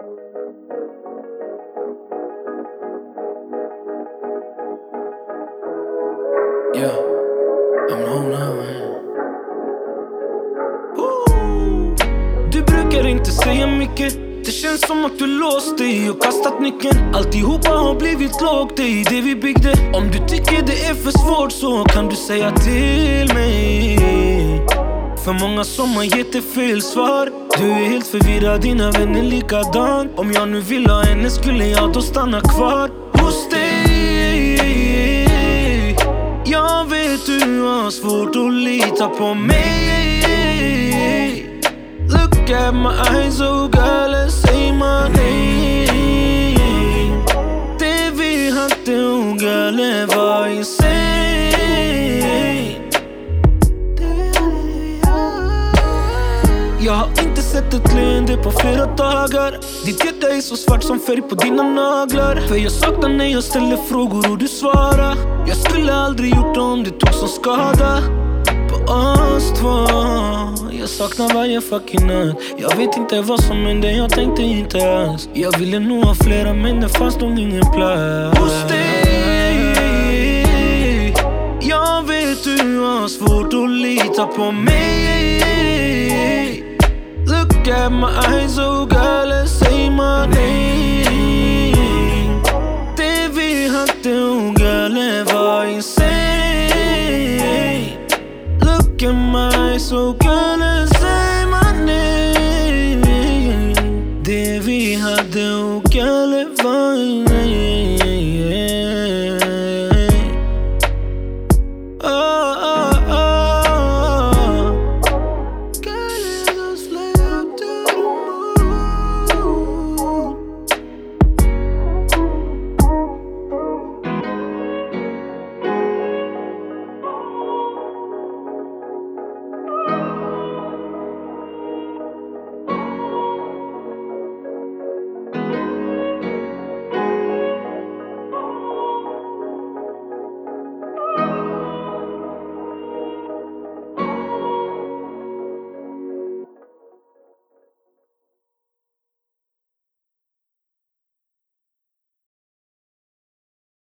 Yeah, I'm home now man. Du brukar inte säga mycket. Det känns som att du låst dig och kastat nyckeln. Alltihopa har blivit lågt, det är det vi byggde. Om du tycker det är för svårt så kan du säga till mig. För många som har gett dig fel svar. Du är helt förvirrad, dina vänner likadant Om jag nu vill ha henne skulle jag då stanna kvar hos dig. Jag vet du har svårt att lita på mig? Look at my eyes, oh girl, and say my name. Det vi hade, oh girl, det var insane sett ett leende på flera dagar. Ditt hjärta är så svart som färg på dina naglar. För jag saknar när jag ställer frågor och du svarar. Jag skulle aldrig gjort det om det tog som skada. På oss två Jag saknar varje fucking natt. Jag vet inte vad som hände, jag tänkte inte alls. Jag ville nog ha flera men det fanns nog ingen plats. Hos dig. Jag vet du har svårt att lita på mig. Look at my eyes, oh girl, and say my name. Det vi hade, oh girl, det var insane? Look at my eyes, oh girl, and say my name. Det vi hade, oh girl, det var insane